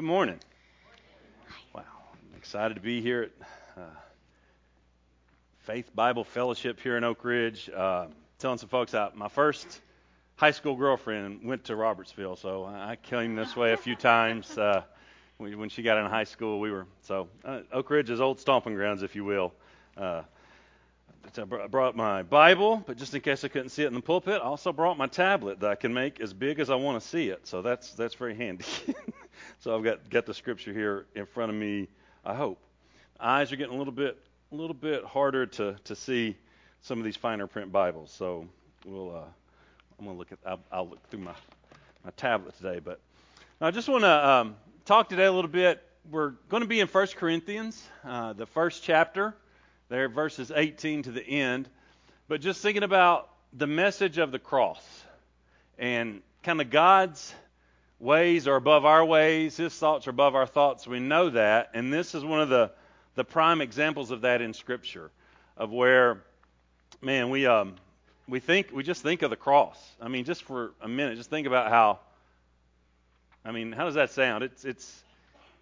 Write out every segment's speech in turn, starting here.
Good morning. Wow, I'm excited to be here at uh, Faith Bible Fellowship here in Oak Ridge. Uh, telling some folks out, my first high school girlfriend went to Robertsville, so I came this way a few times. Uh, when she got in high school, we were so uh, Oak Ridge is old stomping grounds, if you will. Uh, I brought my Bible, but just in case I couldn't see it in the pulpit, I also brought my tablet that I can make as big as I want to see it. So that's that's very handy. so I've got got the scripture here in front of me. I hope eyes are getting a little bit a little bit harder to to see some of these finer print Bibles. So we'll uh, I'm gonna look at I'll, I'll look through my my tablet today. But I just want to um, talk today a little bit. We're going to be in First Corinthians, uh, the first chapter there, verses 18 to the end. But just thinking about the message of the cross and kind of God's ways are above our ways, His thoughts are above our thoughts. We know that. And this is one of the, the prime examples of that in Scripture, of where, man, we, um, we think, we just think of the cross. I mean, just for a minute, just think about how, I mean, how does that sound? It's, it's,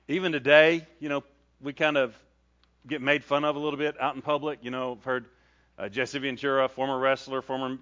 even today, you know, we kind of get made fun of a little bit out in public. You know, I've heard uh, Jesse Ventura, former wrestler, former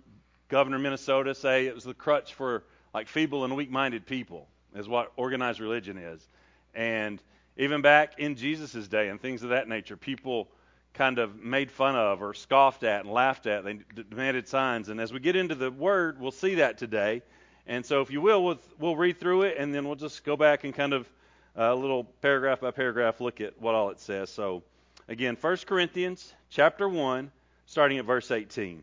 governor of Minnesota, say it was the crutch for like feeble and weak-minded people, is what organized religion is. And even back in Jesus' day and things of that nature, people kind of made fun of or scoffed at and laughed at. They d- demanded signs. And as we get into the Word, we'll see that today. And so, if you will, we'll, we'll read through it and then we'll just go back and kind of a uh, little paragraph by paragraph look at what all it says. So, Again, 1 Corinthians chapter 1, starting at verse 18.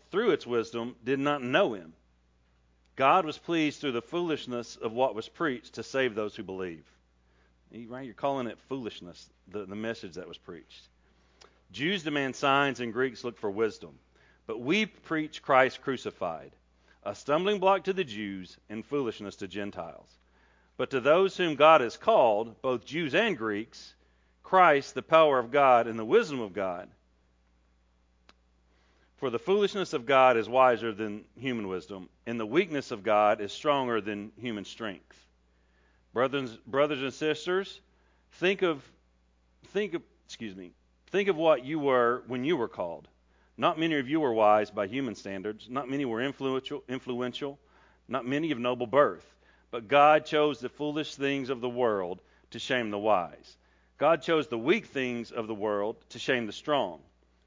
through its wisdom did not know him, God was pleased through the foolishness of what was preached to save those who believe. Right? You're calling it foolishness, the, the message that was preached. Jews demand signs and Greeks look for wisdom. But we preach Christ crucified, a stumbling block to the Jews and foolishness to Gentiles. But to those whom God has called, both Jews and Greeks, Christ, the power of God and the wisdom of God. For the foolishness of God is wiser than human wisdom, and the weakness of God is stronger than human strength. Brothers, brothers and sisters, think of think of excuse me, think of what you were when you were called. Not many of you were wise by human standards, not many were influential, influential, not many of noble birth. But God chose the foolish things of the world to shame the wise. God chose the weak things of the world to shame the strong.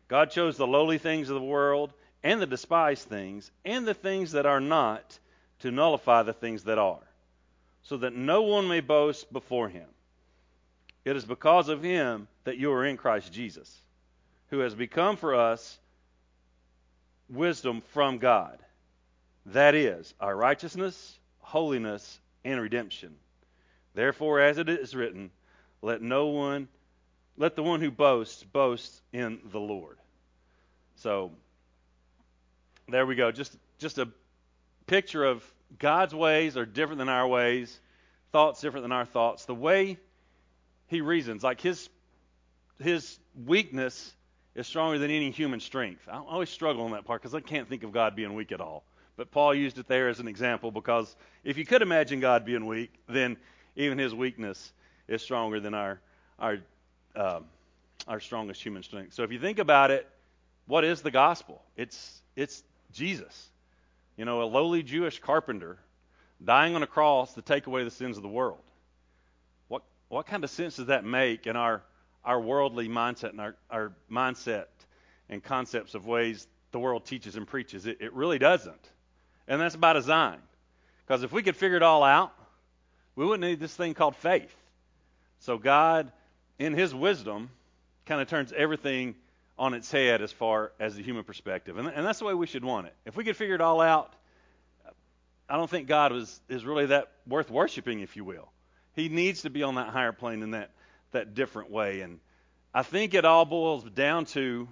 God chose the lowly things of the world and the despised things and the things that are not to nullify the things that are, so that no one may boast before him. It is because of him that you are in Christ Jesus, who has become for us wisdom from God. That is, our righteousness, holiness, and redemption. Therefore, as it is written, let no one let the one who boasts boast in the Lord. So there we go. Just just a picture of God's ways are different than our ways, thoughts different than our thoughts. The way he reasons, like his his weakness is stronger than any human strength. I always struggle on that part because I can't think of God being weak at all. But Paul used it there as an example because if you could imagine God being weak, then even his weakness is stronger than our our um, our strongest human strength. So if you think about it, what is the gospel? It's it's Jesus. You know, a lowly Jewish carpenter dying on a cross to take away the sins of the world. What what kind of sense does that make in our our worldly mindset and our, our mindset and concepts of ways the world teaches and preaches? It, it really doesn't. And that's by design. Because if we could figure it all out, we wouldn't need this thing called faith. So God in his wisdom, kind of turns everything on its head as far as the human perspective. And, and that's the way we should want it. If we could figure it all out, I don't think God was, is really that worth worshiping, if you will. He needs to be on that higher plane in that that different way. And I think it all boils down to,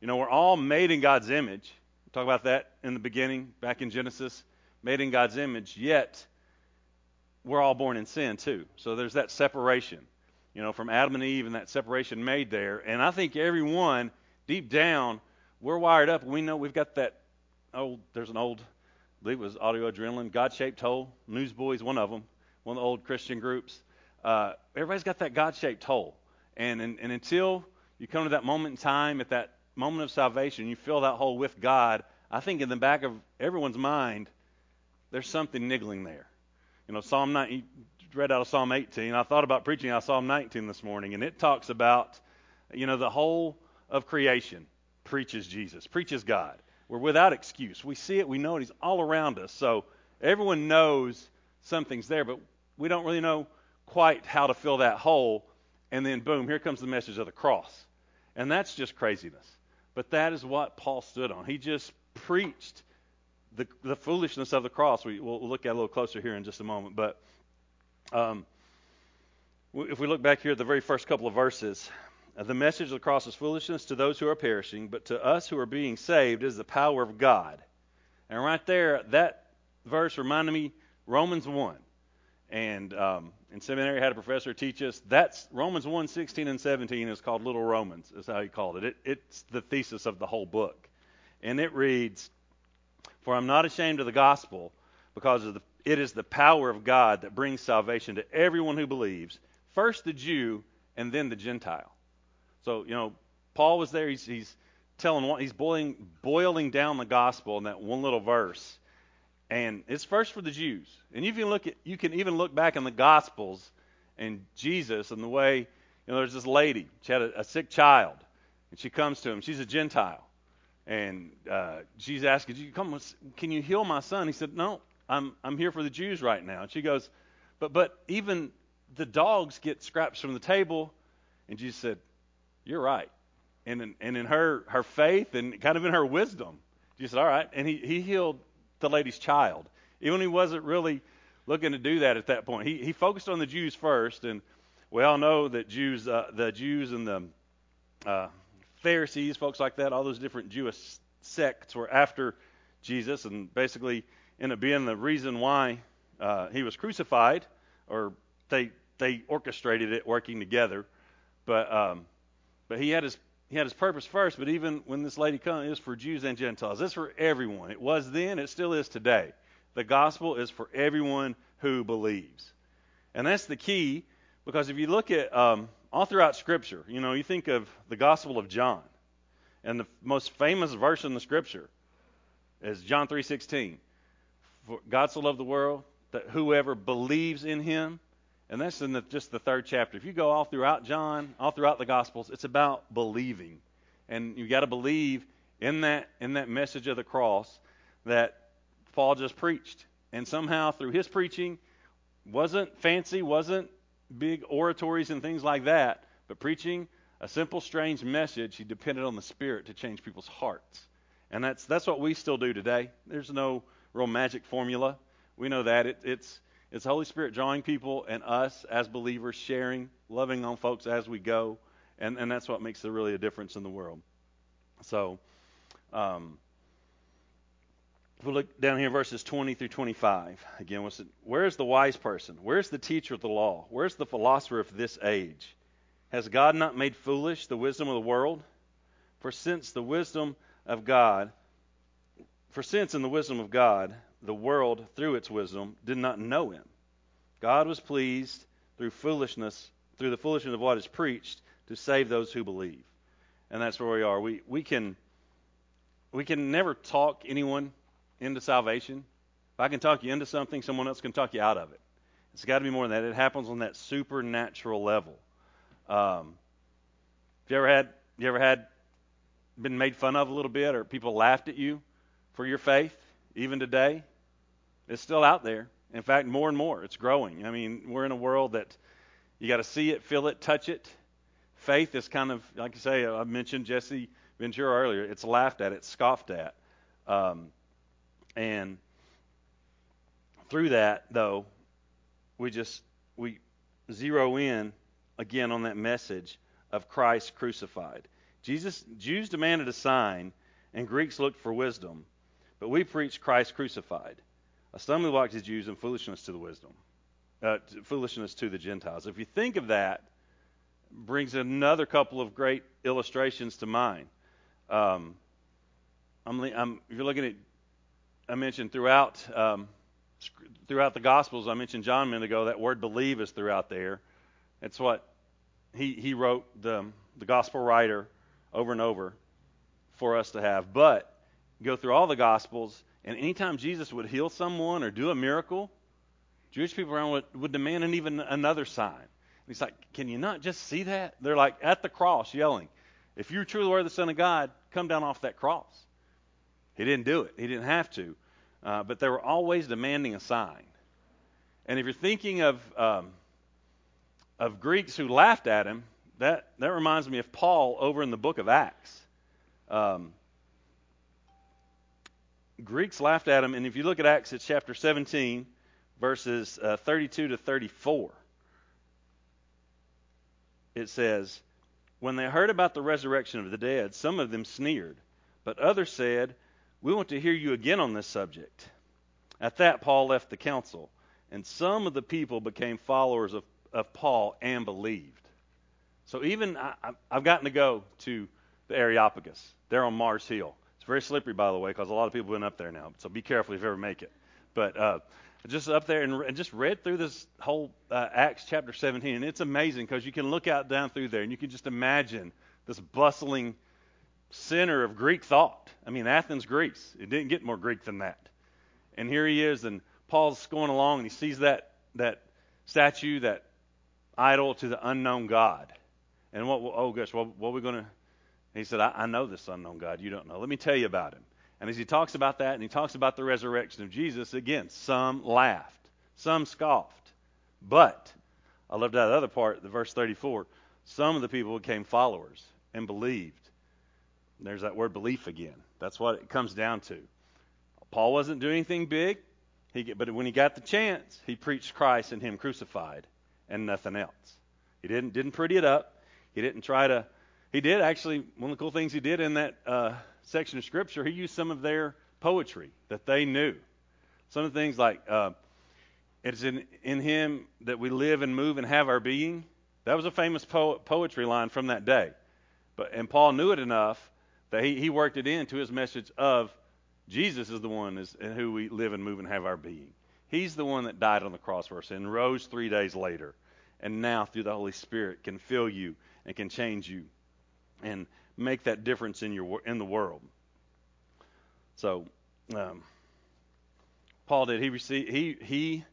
you know, we're all made in God's image. We talk about that in the beginning, back in Genesis, made in God's image. Yet we're all born in sin too. So there's that separation, you know, from Adam and Eve and that separation made there. And I think everyone deep down, we're wired up. We know we've got that old. There's an old, I believe it was Audio Adrenaline, God-shaped hole. Newsboys, one of them, one of the old Christian groups. Uh, everybody's got that God-shaped hole, and, and and until you come to that moment in time, at that moment of salvation, you fill that hole with God. I think in the back of everyone's mind, there's something niggling there. You know, Psalm 9, read out of Psalm 18. I thought about preaching out of Psalm 19 this morning, and it talks about, you know, the whole of creation preaches Jesus, preaches God. We're without excuse. We see it, we know it, He's all around us. So everyone knows something's there, but we don't really know quite how to fill that hole. And then, boom, here comes the message of the cross. And that's just craziness. But that is what Paul stood on. He just preached the, the foolishness of the cross. We, will we'll look at a little closer here in just a moment. But um, if we look back here at the very first couple of verses, uh, the message of the cross is foolishness to those who are perishing, but to us who are being saved is the power of God. And right there, that verse reminded me Romans 1. And um, in seminary, I had a professor teach us that's Romans 1, 16 and 17 is called Little Romans, is how he called it. it. It's the thesis of the whole book. And it reads, For I'm not ashamed of the gospel, because of the, it is the power of God that brings salvation to everyone who believes, first the Jew and then the Gentile. So, you know, Paul was there. He's, he's telling, he's boiling, boiling down the gospel in that one little verse and it's first for the Jews. And you can look at you can even look back in the Gospels and Jesus and the way you know there's this lady. She had a, a sick child, and she comes to him. She's a Gentile, and uh, she's asking, "You come? Can you heal my son?" He said, "No, I'm I'm here for the Jews right now." And she goes, "But but even the dogs get scraps from the table." And Jesus said, "You're right." And in, and in her her faith and kind of in her wisdom, she said, "All right." And he he healed the lady's child. Even he wasn't really looking to do that at that point. He, he focused on the Jews first, and we all know that Jews, uh, the Jews and the uh, Pharisees, folks like that, all those different Jewish sects were after Jesus, and basically ended up being the reason why uh, he was crucified, or they they orchestrated it working together. But um, but he had his he had his purpose first, but even when this lady comes, it's for Jews and Gentiles. It's for everyone. It was then, it still is today. The gospel is for everyone who believes. And that's the key, because if you look at um, all throughout Scripture, you know, you think of the Gospel of John, and the most famous verse in the Scripture is John 3:16. For God so loved the world that whoever believes in Him and that's in the, just the third chapter. If you go all throughout John, all throughout the Gospels, it's about believing, and you got to believe in that in that message of the cross that Paul just preached. And somehow through his preaching, wasn't fancy, wasn't big oratories and things like that, but preaching a simple, strange message. He depended on the Spirit to change people's hearts, and that's that's what we still do today. There's no real magic formula. We know that it, it's it's Holy Spirit drawing people and us as believers sharing, loving on folks as we go, and, and that's what makes there really a difference in the world. So, um, if we look down here, verses 20 through 25, again, where's the wise person? Where's the teacher of the law? Where's the philosopher of this age? Has God not made foolish the wisdom of the world? For since the wisdom of God, for since in the wisdom of God, the world, through its wisdom, did not know him. God was pleased through foolishness, through the foolishness of what is preached, to save those who believe. And that's where we are. We we can we can never talk anyone into salvation. If I can talk you into something, someone else can talk you out of it. It's got to be more than that. It happens on that supernatural level. Um, you ever had you ever had been made fun of a little bit, or people laughed at you for your faith, even today? It's still out there. In fact, more and more, it's growing. I mean, we're in a world that you got to see it, feel it, touch it. Faith is kind of, like I say, I mentioned Jesse Ventura earlier. It's laughed at, it's scoffed at. Um, and through that, though, we just we zero in again on that message of Christ crucified. Jesus, Jews demanded a sign, and Greeks looked for wisdom, but we preach Christ crucified, a stumbling block to Jews and foolishness to the wisdom, uh, foolishness to the Gentiles. If you think of that, brings another couple of great illustrations to mind. Um, I'm, I'm, if you're looking at, I mentioned throughout um, throughout the Gospels, I mentioned John a minute ago. That word "believe" is throughout there. It's what he he wrote the the gospel writer over and over for us to have. But go through all the Gospels, and anytime Jesus would heal someone or do a miracle, Jewish people around would, would demand an even another sign. And he's like, Can you not just see that? They're like at the cross yelling, If you're truly worthy the Son of God, come down off that cross. He didn't do it. He didn't have to. Uh, but they were always demanding a sign. And if you're thinking of um, of Greeks who laughed at him, that that reminds me of Paul over in the book of Acts. Um, Greeks laughed at him, and if you look at Acts, it's chapter 17, verses uh, 32 to 34. It says, When they heard about the resurrection of the dead, some of them sneered, but others said, We want to hear you again on this subject. At that, Paul left the council, and some of the people became followers of, of Paul and believed. So even I, I've gotten to go to the Areopagus. They're on Mars Hill. It's very slippery, by the way, because a lot of people have been up there now. So be careful if you ever make it. But uh, just up there and, and, just read through this whole uh, Acts chapter 17, and it's amazing because you can look out down through there and you can just imagine this bustling center of Greek thought. I mean, Athens, Greece. It didn't get more Greek than that. And here he is, and Paul's going along, and he sees that that statue, that idol to the unknown God. And what? Oh gosh, what, what are we going to? He said, I, I know this unknown God. You don't know. Let me tell you about him. And as he talks about that and he talks about the resurrection of Jesus, again, some laughed, some scoffed. But, I love that other part, the verse 34, some of the people became followers and believed. There's that word belief again. That's what it comes down to. Paul wasn't doing anything big, he, but when he got the chance, he preached Christ and Him crucified and nothing else. He didn't didn't pretty it up. He didn't try to he did actually, one of the cool things he did in that uh, section of Scripture, he used some of their poetry that they knew. Some of the things like, uh, it's in, in him that we live and move and have our being. That was a famous po- poetry line from that day. But, and Paul knew it enough that he, he worked it into his message of Jesus is the one is, in who we live and move and have our being. He's the one that died on the cross for us and rose three days later. And now, through the Holy Spirit, can fill you and can change you and make that difference in your in the world. So, um, Paul did. He received, he he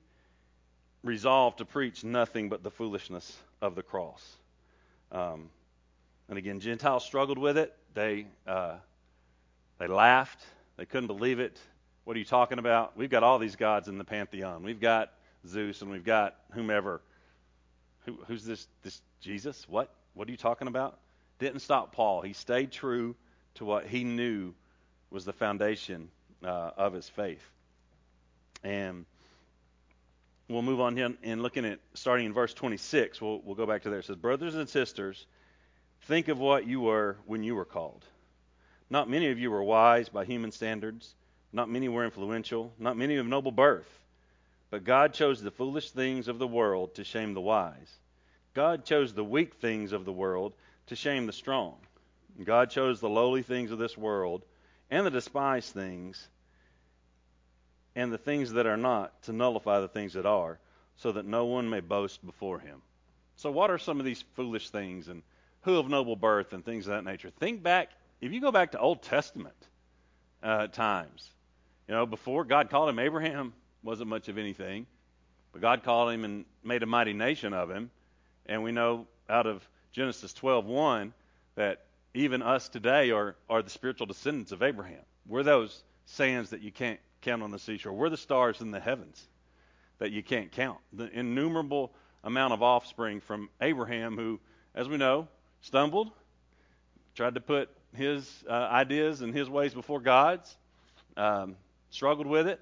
resolved to preach nothing but the foolishness of the cross. Um, and again, Gentiles struggled with it. They uh, they laughed. They couldn't believe it. What are you talking about? We've got all these gods in the pantheon. We've got Zeus and we've got whomever. Who, who's this? This Jesus? What? What are you talking about? didn't stop Paul. He stayed true to what he knew was the foundation uh, of his faith. And we'll move on here and looking at starting in verse 26. We'll, we'll go back to there. It says, Brothers and sisters, think of what you were when you were called. Not many of you were wise by human standards. Not many were influential. Not many of noble birth. But God chose the foolish things of the world to shame the wise. God chose the weak things of the world to shame the strong. God chose the lowly things of this world and the despised things and the things that are not to nullify the things that are, so that no one may boast before him. So, what are some of these foolish things and who of noble birth and things of that nature? Think back, if you go back to Old Testament uh, times, you know, before God called him Abraham, wasn't much of anything, but God called him and made a mighty nation of him. And we know out of Genesis 12:1 that even us today are, are the spiritual descendants of Abraham. We're those sands that you can't count on the seashore. We're the stars in the heavens that you can't count. The innumerable amount of offspring from Abraham, who, as we know, stumbled, tried to put his uh, ideas and his ways before God's, um, struggled with it.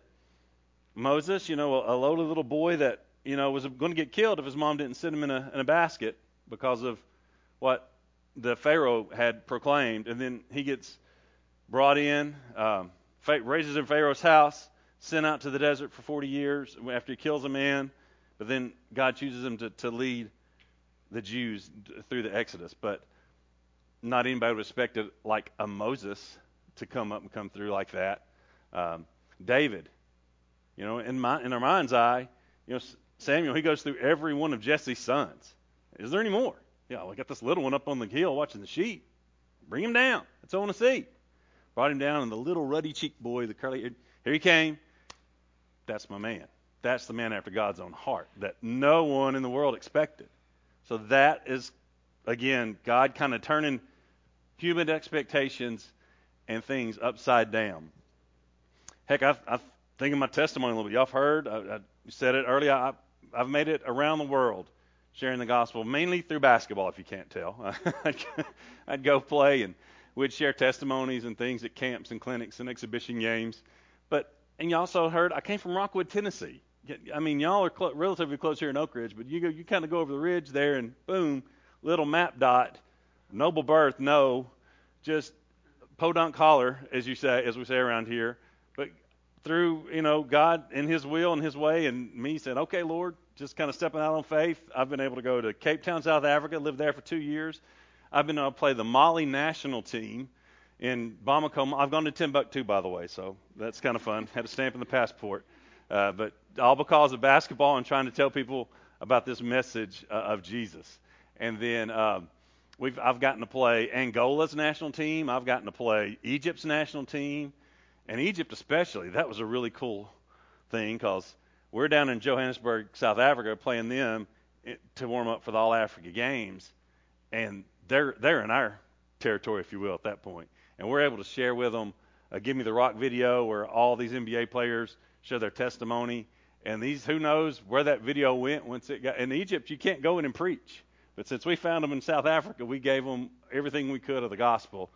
Moses, you know, a, a lowly little boy that you know, was going to get killed if his mom didn't sit him in a in a basket because of what the Pharaoh had proclaimed. And then he gets brought in, um, raises in Pharaoh's house, sent out to the desert for 40 years after he kills a man. But then God chooses him to, to lead the Jews through the Exodus. But not anybody would expect it like a Moses to come up and come through like that. Um, David, you know, in my in our mind's eye, you know, Samuel he goes through every one of Jesse's sons. Is there any more? Yeah, we got this little one up on the hill watching the sheep. Bring him down. That's all I want to see. Brought him down, and the little ruddy cheek boy, the curly, here he came. That's my man. That's the man after God's own heart that no one in the world expected. So that is, again, God kind of turning human expectations and things upside down. Heck, I, I think of my testimony a little bit. Y'all have heard, I, I said it earlier, I, I've made it around the world sharing the gospel, mainly through basketball, if you can't tell. I'd go play and we'd share testimonies and things at camps and clinics and exhibition games. But, and you also heard, I came from Rockwood, Tennessee. I mean, y'all are cl- relatively close here in Oak Ridge, but you go, you kind of go over the ridge there, and boom, little map dot, noble birth, no, just podunk holler, as you say, as we say around here. Through you know God and His will and His way, and me said, okay, Lord, just kind of stepping out on faith. I've been able to go to Cape Town, South Africa, lived there for two years. I've been able to play the Mali national team in Bamako. I've gone to Timbuktu, by the way, so that's kind of fun. Had a stamp in the passport. Uh, but all because of basketball and trying to tell people about this message uh, of Jesus. And then um, we've I've gotten to play Angola's national team. I've gotten to play Egypt's national team, and Egypt especially. That was a really cool thing because we're down in Johannesburg, South Africa, playing them to warm up for the All Africa Games, and they're they're in our territory, if you will, at that point. And we're able to share with them a "Give Me the Rock" video where all these NBA players share their testimony. And these, who knows where that video went once it got in Egypt? You can't go in and preach. But since we found them in South Africa, we gave them everything we could of the gospel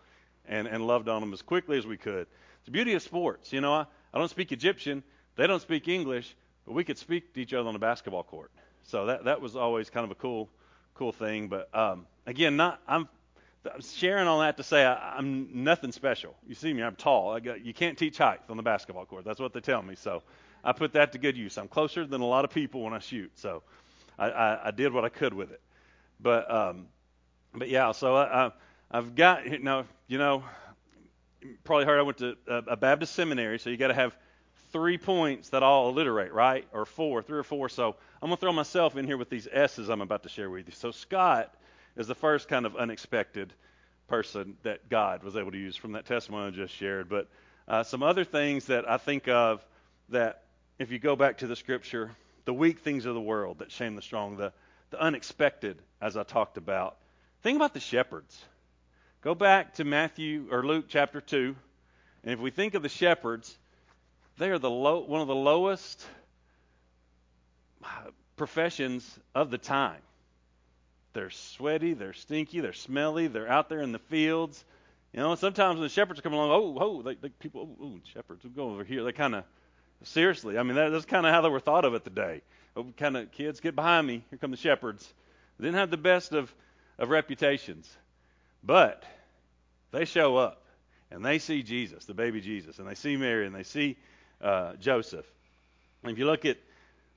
and, and loved on them as quickly as we could. It's the beauty of sports. You know, I, I don't speak Egyptian, they don't speak English, but we could speak to each other on the basketball court. So that that was always kind of a cool cool thing. But um, again, not I'm I'm sharing all that to say I, am nothing special. You see me, I'm tall. I got, you can't teach height on the basketball court. That's what they tell me. So I put that to good use. I'm closer than a lot of people when I shoot. So I, I, I did what I could with it. But um, but yeah. So I, I I've got now, you know probably heard I went to a, Baptist seminary. So you got to have three points that all alliterate, right? Or four, three or four. So I'm gonna throw myself in here with these S's I'm about to share with you. So Scott is the first kind of unexpected person that God was able to use from that testimony I just shared. But uh, some other things that I think of that, if you go back to the scripture, the weak things of the world that shame the strong, the, the unexpected, as I talked about. Think about the shepherds. Go back to Matthew or Luke chapter 2, and if we think of the shepherds, they are the low, one of the lowest uh, professions of the time. They're sweaty, they're stinky, they're smelly, they're out there in the fields. You know, sometimes when the shepherds come along, oh, oh, they, people, oh, oh, shepherds, go over here. They kind of, seriously, I mean, that, that's kind of how they were thought of at the day. Oh, kind of, kids, get behind me. Here come the shepherds. They didn't have the best of, of reputations. But they show up and they see Jesus, the baby Jesus, and they see Mary and they see uh, Joseph. And if you look at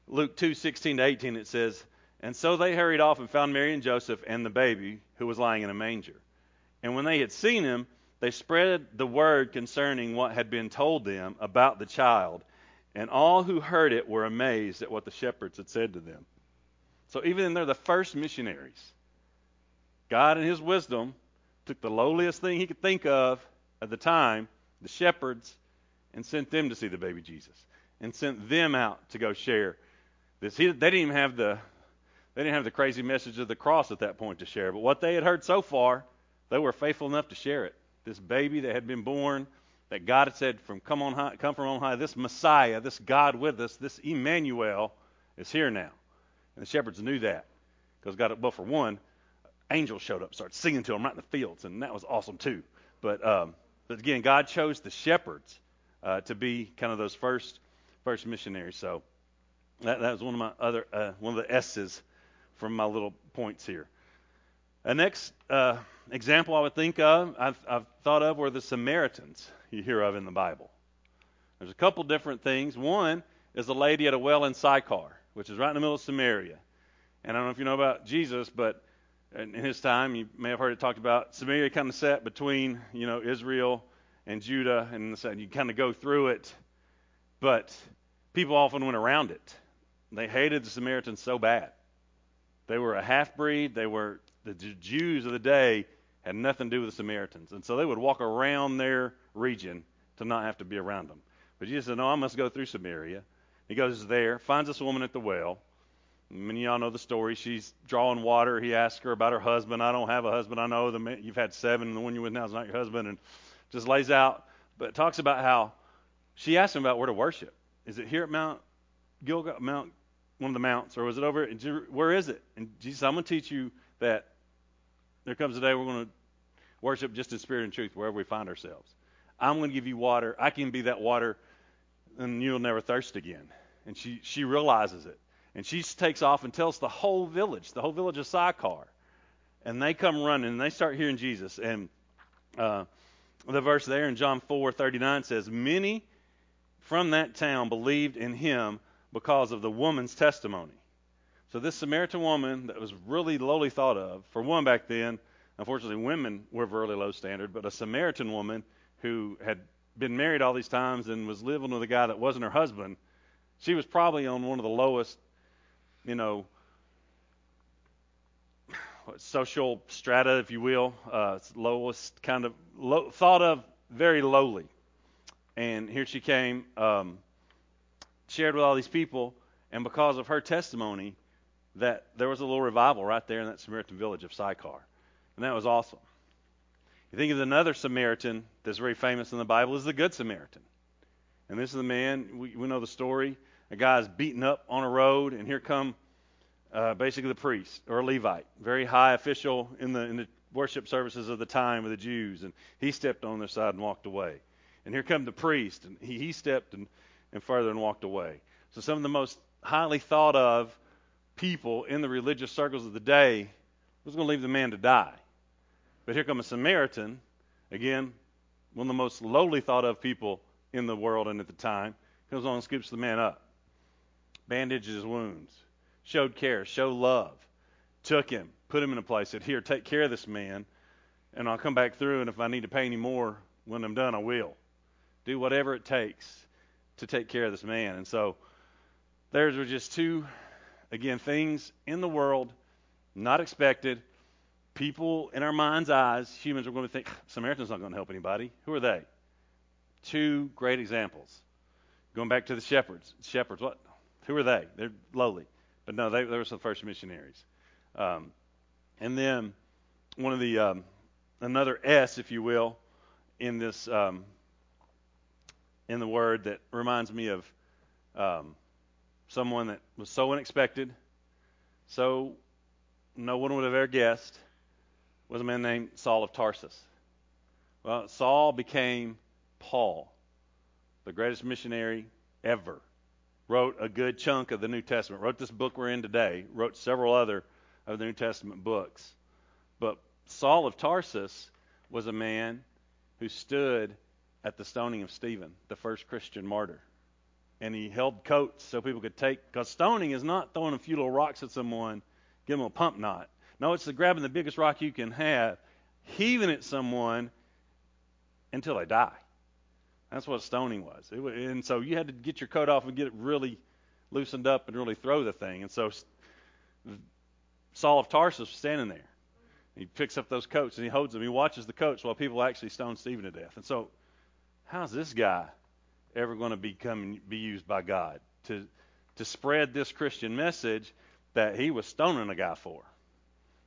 Luke 2 16 to 18, it says, and so they hurried off and found Mary and Joseph and the baby who was lying in a manger. And when they had seen him, they spread the word concerning what had been told them about the child. And all who heard it were amazed at what the shepherds had said to them. So even they're the first missionaries. God, in his wisdom, took the lowliest thing he could think of at the time, the shepherds, and sent them to see the baby Jesus, and sent them out to go share this. He, they didn't even have the they didn't have the crazy message of the cross at that point to share, but what they had heard so far, they were faithful enough to share it. This baby that had been born, that God had said from come on high, come from on high, this Messiah, this God with us, this Emmanuel is here now. And the shepherds knew that. Because God, well, for one, angels showed up, started singing to them right in the fields, and that was awesome too. But, um, but again, God chose the shepherds uh, to be kind of those first first missionaries. So That, that was one of my other uh, one of the S's from my little points here. A next uh, example I would think of, I've, I've thought of, were the Samaritans you hear of in the Bible. There's a couple different things. One is a lady at a well in Sychar, which is right in the middle of Samaria. And I don't know if you know about Jesus, but in his time, you may have heard it talked about Samaria kind of sat between, you know, Israel and Judah, and you kind of go through it, but people often went around it. They hated the Samaritans so bad. They were a half breed. They were the Jews of the day had nothing to do with the Samaritans, and so they would walk around their region to not have to be around them. But Jesus said, "No, I must go through Samaria." He goes there, finds this woman at the well. Many of y'all know the story. She's drawing water. He asks her about her husband. I don't have a husband. I know the man, you've had seven, and the one you're with now is not your husband. And just lays out, but talks about how she asked him about where to worship. Is it here at Mount Gilgal, Mount one of the mounts, or was it over? Where is it? And Jesus, I'm going to teach you that there comes a day we're going to worship just in spirit and truth wherever we find ourselves. I'm going to give you water. I can be that water, and you'll never thirst again. And she she realizes it, and she takes off and tells the whole village, the whole village of Sychar, and they come running and they start hearing Jesus. And uh, the verse there in John 4:39 says, "Many from that town believed in him because of the woman's testimony." So this Samaritan woman that was really lowly thought of, for one back then, unfortunately women were very low standard, but a Samaritan woman who had been married all these times and was living with a guy that wasn't her husband, she was probably on one of the lowest, you know, social strata, if you will, uh, lowest kind of low, thought of very lowly. And here she came, um, shared with all these people, and because of her testimony, that there was a little revival right there in that Samaritan village of Sychar, and that was awesome. You think of another Samaritan that's very famous in the Bible is the Good Samaritan, and this is the man we, we know the story. A guy's beaten up on a road, and here come uh, basically the priest or a Levite, very high official in the in the worship services of the time of the Jews, and he stepped on their side and walked away. And here come the priest, and he, he stepped and, and further and walked away. So some of the most highly thought of people in the religious circles of the day was going to leave the man to die. But here comes a Samaritan, again, one of the most lowly thought of people in the world and at the time, comes along and scoops the man up, bandages his wounds, showed care, showed love, took him, put him in a place, said, Here, take care of this man, and I'll come back through, and if I need to pay any more when I'm done, I will. Do whatever it takes to take care of this man. And so, theirs were just two Again, things in the world not expected. People in our mind's eyes, humans are going to think Samaritan's not going to help anybody. Who are they? Two great examples. Going back to the shepherds. Shepherds, what? Who are they? They're lowly. But no, they, they were the first missionaries. Um, and then one of the um, another S, if you will, in this um, in the word that reminds me of um, someone that was so unexpected, so no one would have ever guessed, was a man named Saul of Tarsus. Well, Saul became Paul, the greatest missionary ever. Wrote a good chunk of the New Testament. Wrote this book we're in today. Wrote several other of the New Testament books. But Saul of Tarsus was a man who stood at the stoning of Stephen, the first Christian martyr and he held coats so people could take. Because stoning is not throwing a few little rocks at someone, give them a pump knot. No, it's the grabbing the biggest rock you can have, heaving at someone until they die. That's what stoning was. was. And so you had to get your coat off and get it really loosened up and really throw the thing. And so Saul of Tarsus was standing there. He picks up those coats and he holds them. He watches the coats while people actually stone Stephen to death. And so, how's this guy ever going to become be used by God to to spread this Christian message that he was stoning a guy for.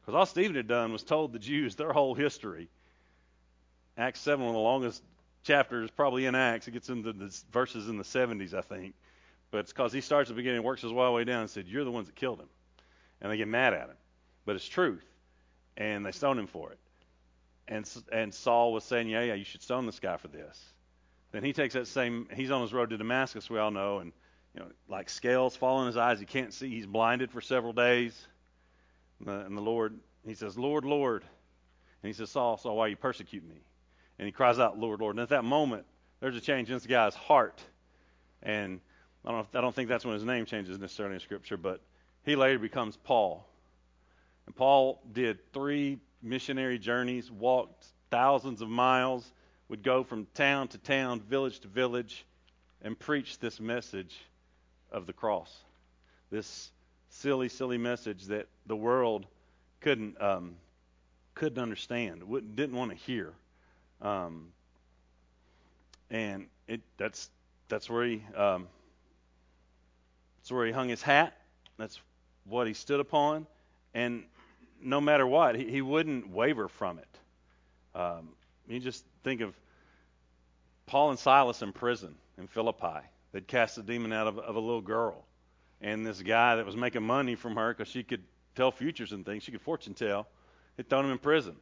Because all Stephen had done was told the Jews their whole history. Acts 7, one of the longest chapters probably in Acts. It gets into the verses in the 70s, I think. But it's because he starts at the beginning, works his way down, and said, You're the ones that killed him. And they get mad at him. But it's truth. And they stone him for it. And, and Saul was saying, Yeah, yeah, you should stone this guy for this. Then he takes that same, he's on his road to Damascus, we all know, and you know, like scales fall in his eyes. He can't see. He's blinded for several days. And the, and the Lord, he says, Lord, Lord. And he says, Saul, Saul, why you persecute me? And he cries out, Lord, Lord. And at that moment, there's a change in this guy's heart. And I don't, I don't think that's when his name changes necessarily in Scripture, but he later becomes Paul. And Paul did three missionary journeys, walked thousands of miles, would go from town to town, village to village, and preach this message of the cross. This silly, silly message that the world couldn't um, couldn't understand, wouldn't, didn't want to hear. Um, and it that's that's where he um, that's where he hung his hat. That's what he stood upon, and no matter what, he, he wouldn't waver from it. Um, you just think of Paul and Silas in prison in Philippi. They'd cast a demon out of, of a little girl, and this guy that was making money from her because she could tell futures and things, she could fortune tell, had thrown him in prison.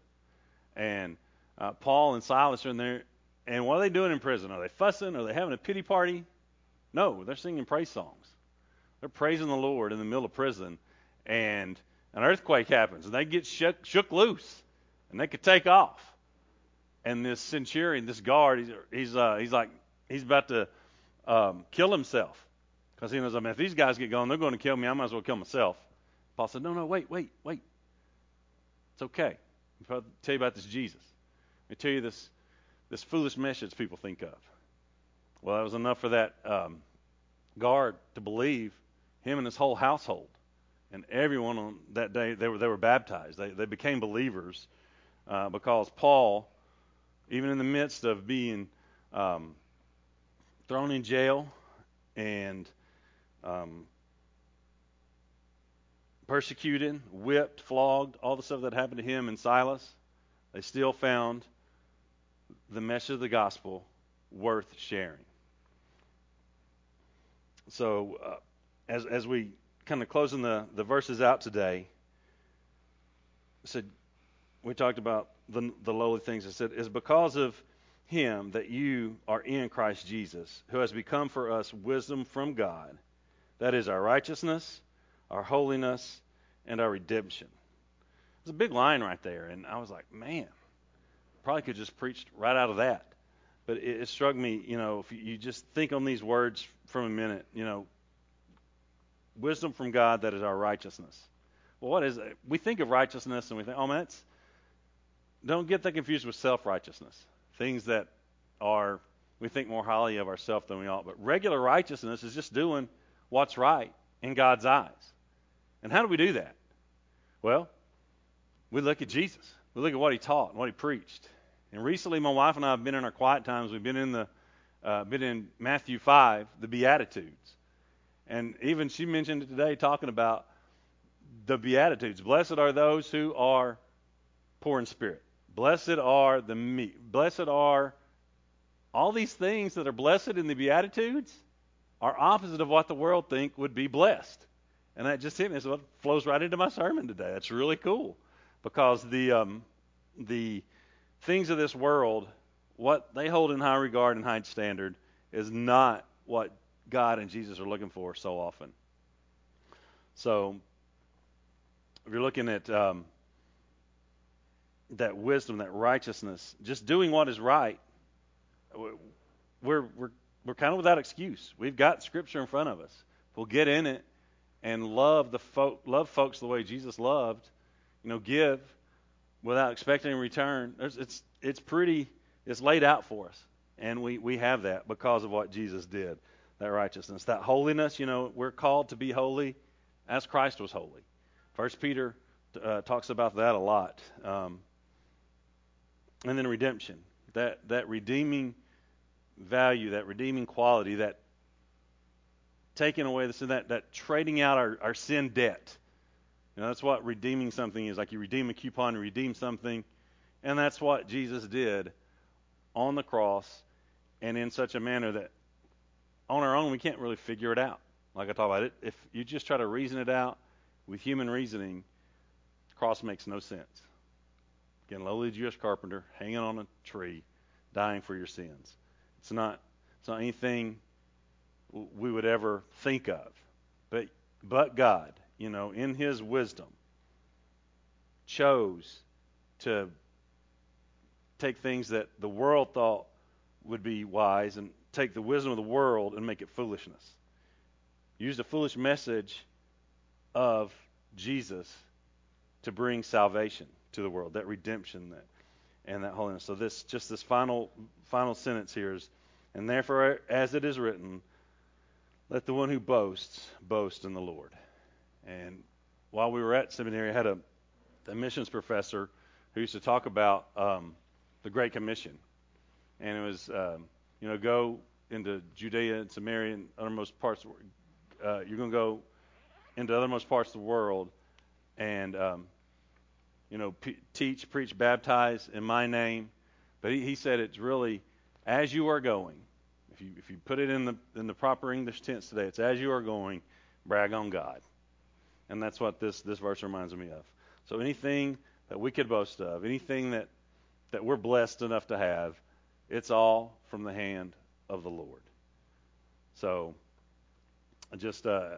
And uh, Paul and Silas are in there, and what are they doing in prison? Are they fussing? Are they having a pity party? No, they're singing praise songs. They're praising the Lord in the middle of prison, and an earthquake happens, and they get shook, shook loose, and they could take off. And this centurion, this guard, he's he's, uh, he's like he's about to um, kill himself because he knows, I mean, if these guys get going, they're going to kill me. I might as well kill myself. Paul said, No, no, wait, wait, wait. It's okay. I'll tell you about this Jesus. Let me tell you this this foolish message people think of. Well, that was enough for that um, guard to believe him and his whole household. And everyone on that day, they were, they were baptized. They, they became believers uh, because Paul, even in the midst of being um, thrown in jail and um, persecuted, whipped, flogged, all the stuff that happened to him and Silas, they still found the message of the gospel worth sharing. So, uh, as as we kind of closing the the verses out today, said we talked about the the lowly things. I said is because of him that you are in Christ Jesus, who has become for us wisdom from God. That is our righteousness, our holiness, and our redemption. It's a big line right there, and I was like, man, probably could just preach right out of that. But it, it struck me, you know, if you just think on these words from a minute, you know, wisdom from God that is our righteousness. Well, what is it? We think of righteousness and we think, oh man, it's, don't get that confused with self righteousness. Things that are, we think more highly of ourselves than we ought. But regular righteousness is just doing what's right in God's eyes. And how do we do that? Well, we look at Jesus. We look at what he taught and what he preached. And recently, my wife and I have been in our quiet times. We've been in the uh, been in Matthew 5, the Beatitudes. And even she mentioned it today, talking about the Beatitudes. Blessed are those who are poor in spirit. Blessed are the meek. Blessed are all these things that are blessed in the Beatitudes are opposite of what the world think would be blessed. And that just hit me. So it flows right into my sermon today. That's really cool because the um, the things of this world, what they hold in high regard and high standard, is not what God and Jesus are looking for so often. So, if you're looking at um, that wisdom, that righteousness, just doing what is right, we're we're we're kind of without excuse. We've got Scripture in front of us. We'll get in it and love the love folks the way Jesus loved. You know, give without expecting a return. It's it's pretty. It's laid out for us, and we we have that because of what Jesus did that righteousness, that holiness. You know, we're called to be holy as Christ was holy. First Peter uh, talks about that a lot. Um, and then redemption, that that redeeming value, that redeeming quality, that taking away the sin, that that trading out our, our sin debt. You know, that's what redeeming something is. Like you redeem a coupon, you redeem something, and that's what Jesus did on the cross, and in such a manner that on our own, we can't really figure it out. Like I talk about it, if you just try to reason it out with human reasoning, the cross makes no sense. Again, lowly Jewish carpenter hanging on a tree, dying for your sins. It's not. It's not anything we would ever think of. But but God, you know, in his wisdom chose to take things that the world thought would be wise and take the wisdom of the world and make it foolishness. Use the foolish message of Jesus to bring salvation to the world, that redemption that and that holiness. So this just this final final sentence here is and therefore as it is written, let the one who boasts boast in the Lord. And while we were at seminary, I had a, a missions professor who used to talk about um, the Great Commission, and it was um, you know go into Judea and Samaria and uttermost parts. Of, uh, you're going to go into othermost parts of the world and um, you know p- teach, preach, baptize in my name. But he, he said it's really as you are going. If you if you put it in the in the proper English tense today, it's as you are going, brag on God, and that's what this this verse reminds me of. So anything that we could boast of, anything that that we're blessed enough to have, it's all from the hand of the Lord. So, just uh,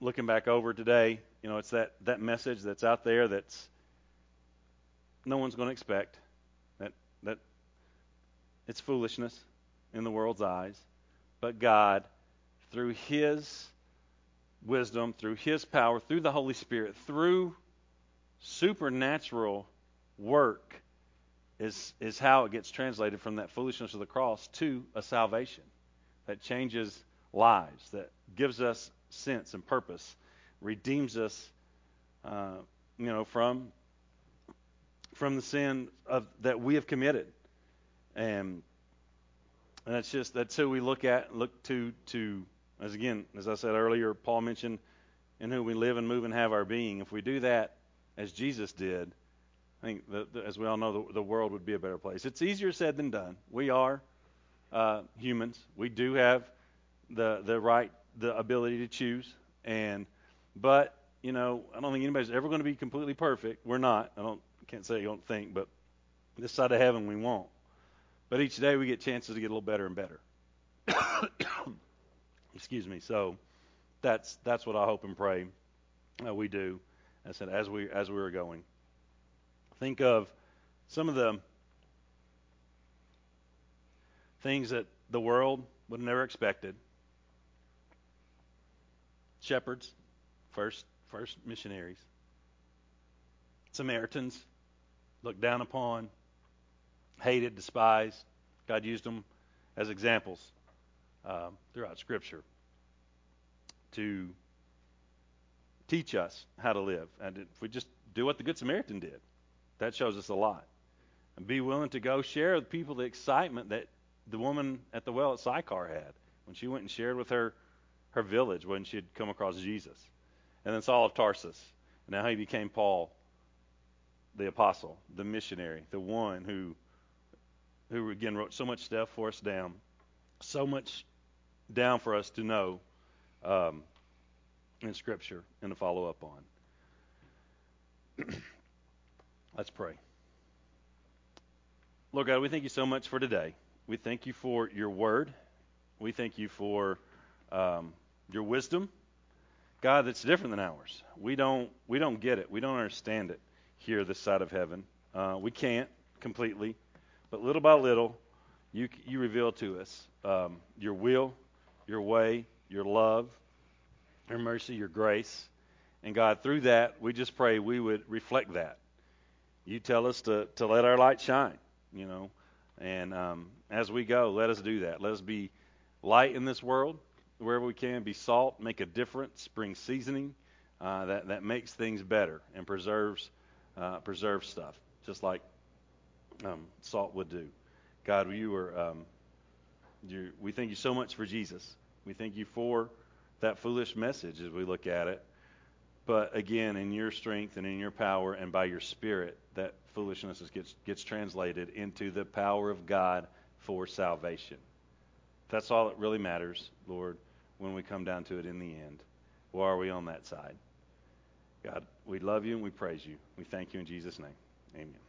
looking back over today, you know, it's that that message that's out there that's no one's going to expect. That that it's foolishness in the world's eyes, but God, through His wisdom, through His power, through the Holy Spirit, through supernatural work is, is how it gets translated from that foolishness of the cross to a salvation that changes lives, that gives us sense and purpose, redeems us, uh, you know, from from the sin of that we have committed, and and that's just that's who we look at, look to to as again as I said earlier, Paul mentioned in whom we live and move and have our being. If we do that as Jesus did, I think, the, the, as we all know, the, the, world would be a better place. It's easier said than done. We are uh, humans. We do have the the right, the ability to choose, and but you know, I don't think anybody's ever going to be completely perfect. We're not. I don't can't say I don't think, but this side of heaven we won't. But each day we get chances to get a little better and better. Excuse me. So that's that's what I hope and pray uh, we do. I said as we as we are going. Think of some of the things that the world would have never expected. Shepherds, first first missionaries. Samaritans, looked down upon, hated, despised. God used them as examples uh, throughout Scripture to teach us how to live. And if we just do what the Good Samaritan did, that shows us a lot. And be willing to go share with people the excitement that the woman at the well at Sychar had when she went and shared with her her village when she had come across Jesus. And then Saul of Tarsus. And now he became Paul, the apostle, the missionary, the one who who again wrote so much stuff for us down, so much down for us to know um, in Scripture and to follow up on. Let's pray. Lord God, we thank you so much for today. We thank you for your word. We thank you for um, your wisdom, God. That's different than ours. We don't we don't get it. We don't understand it here this side of heaven. Uh, we can't completely, but little by little, you you reveal to us um, your will, your way, your love, your mercy, your grace, and God, through that, we just pray we would reflect that you tell us to, to let our light shine, you know. And um, as we go, let us do that. Let us be light in this world wherever we can, be salt, make a difference, bring seasoning uh, that, that makes things better and preserves, uh, preserves stuff, just like um, salt would do. God, you are, um, you, we thank you so much for Jesus. We thank you for that foolish message as we look at it. But again, in your strength and in your power and by your spirit, that foolishness gets, gets translated into the power of God for salvation. That's all that really matters, Lord, when we come down to it in the end. Or are we on that side? God, we love you and we praise you. We thank you in Jesus' name. Amen.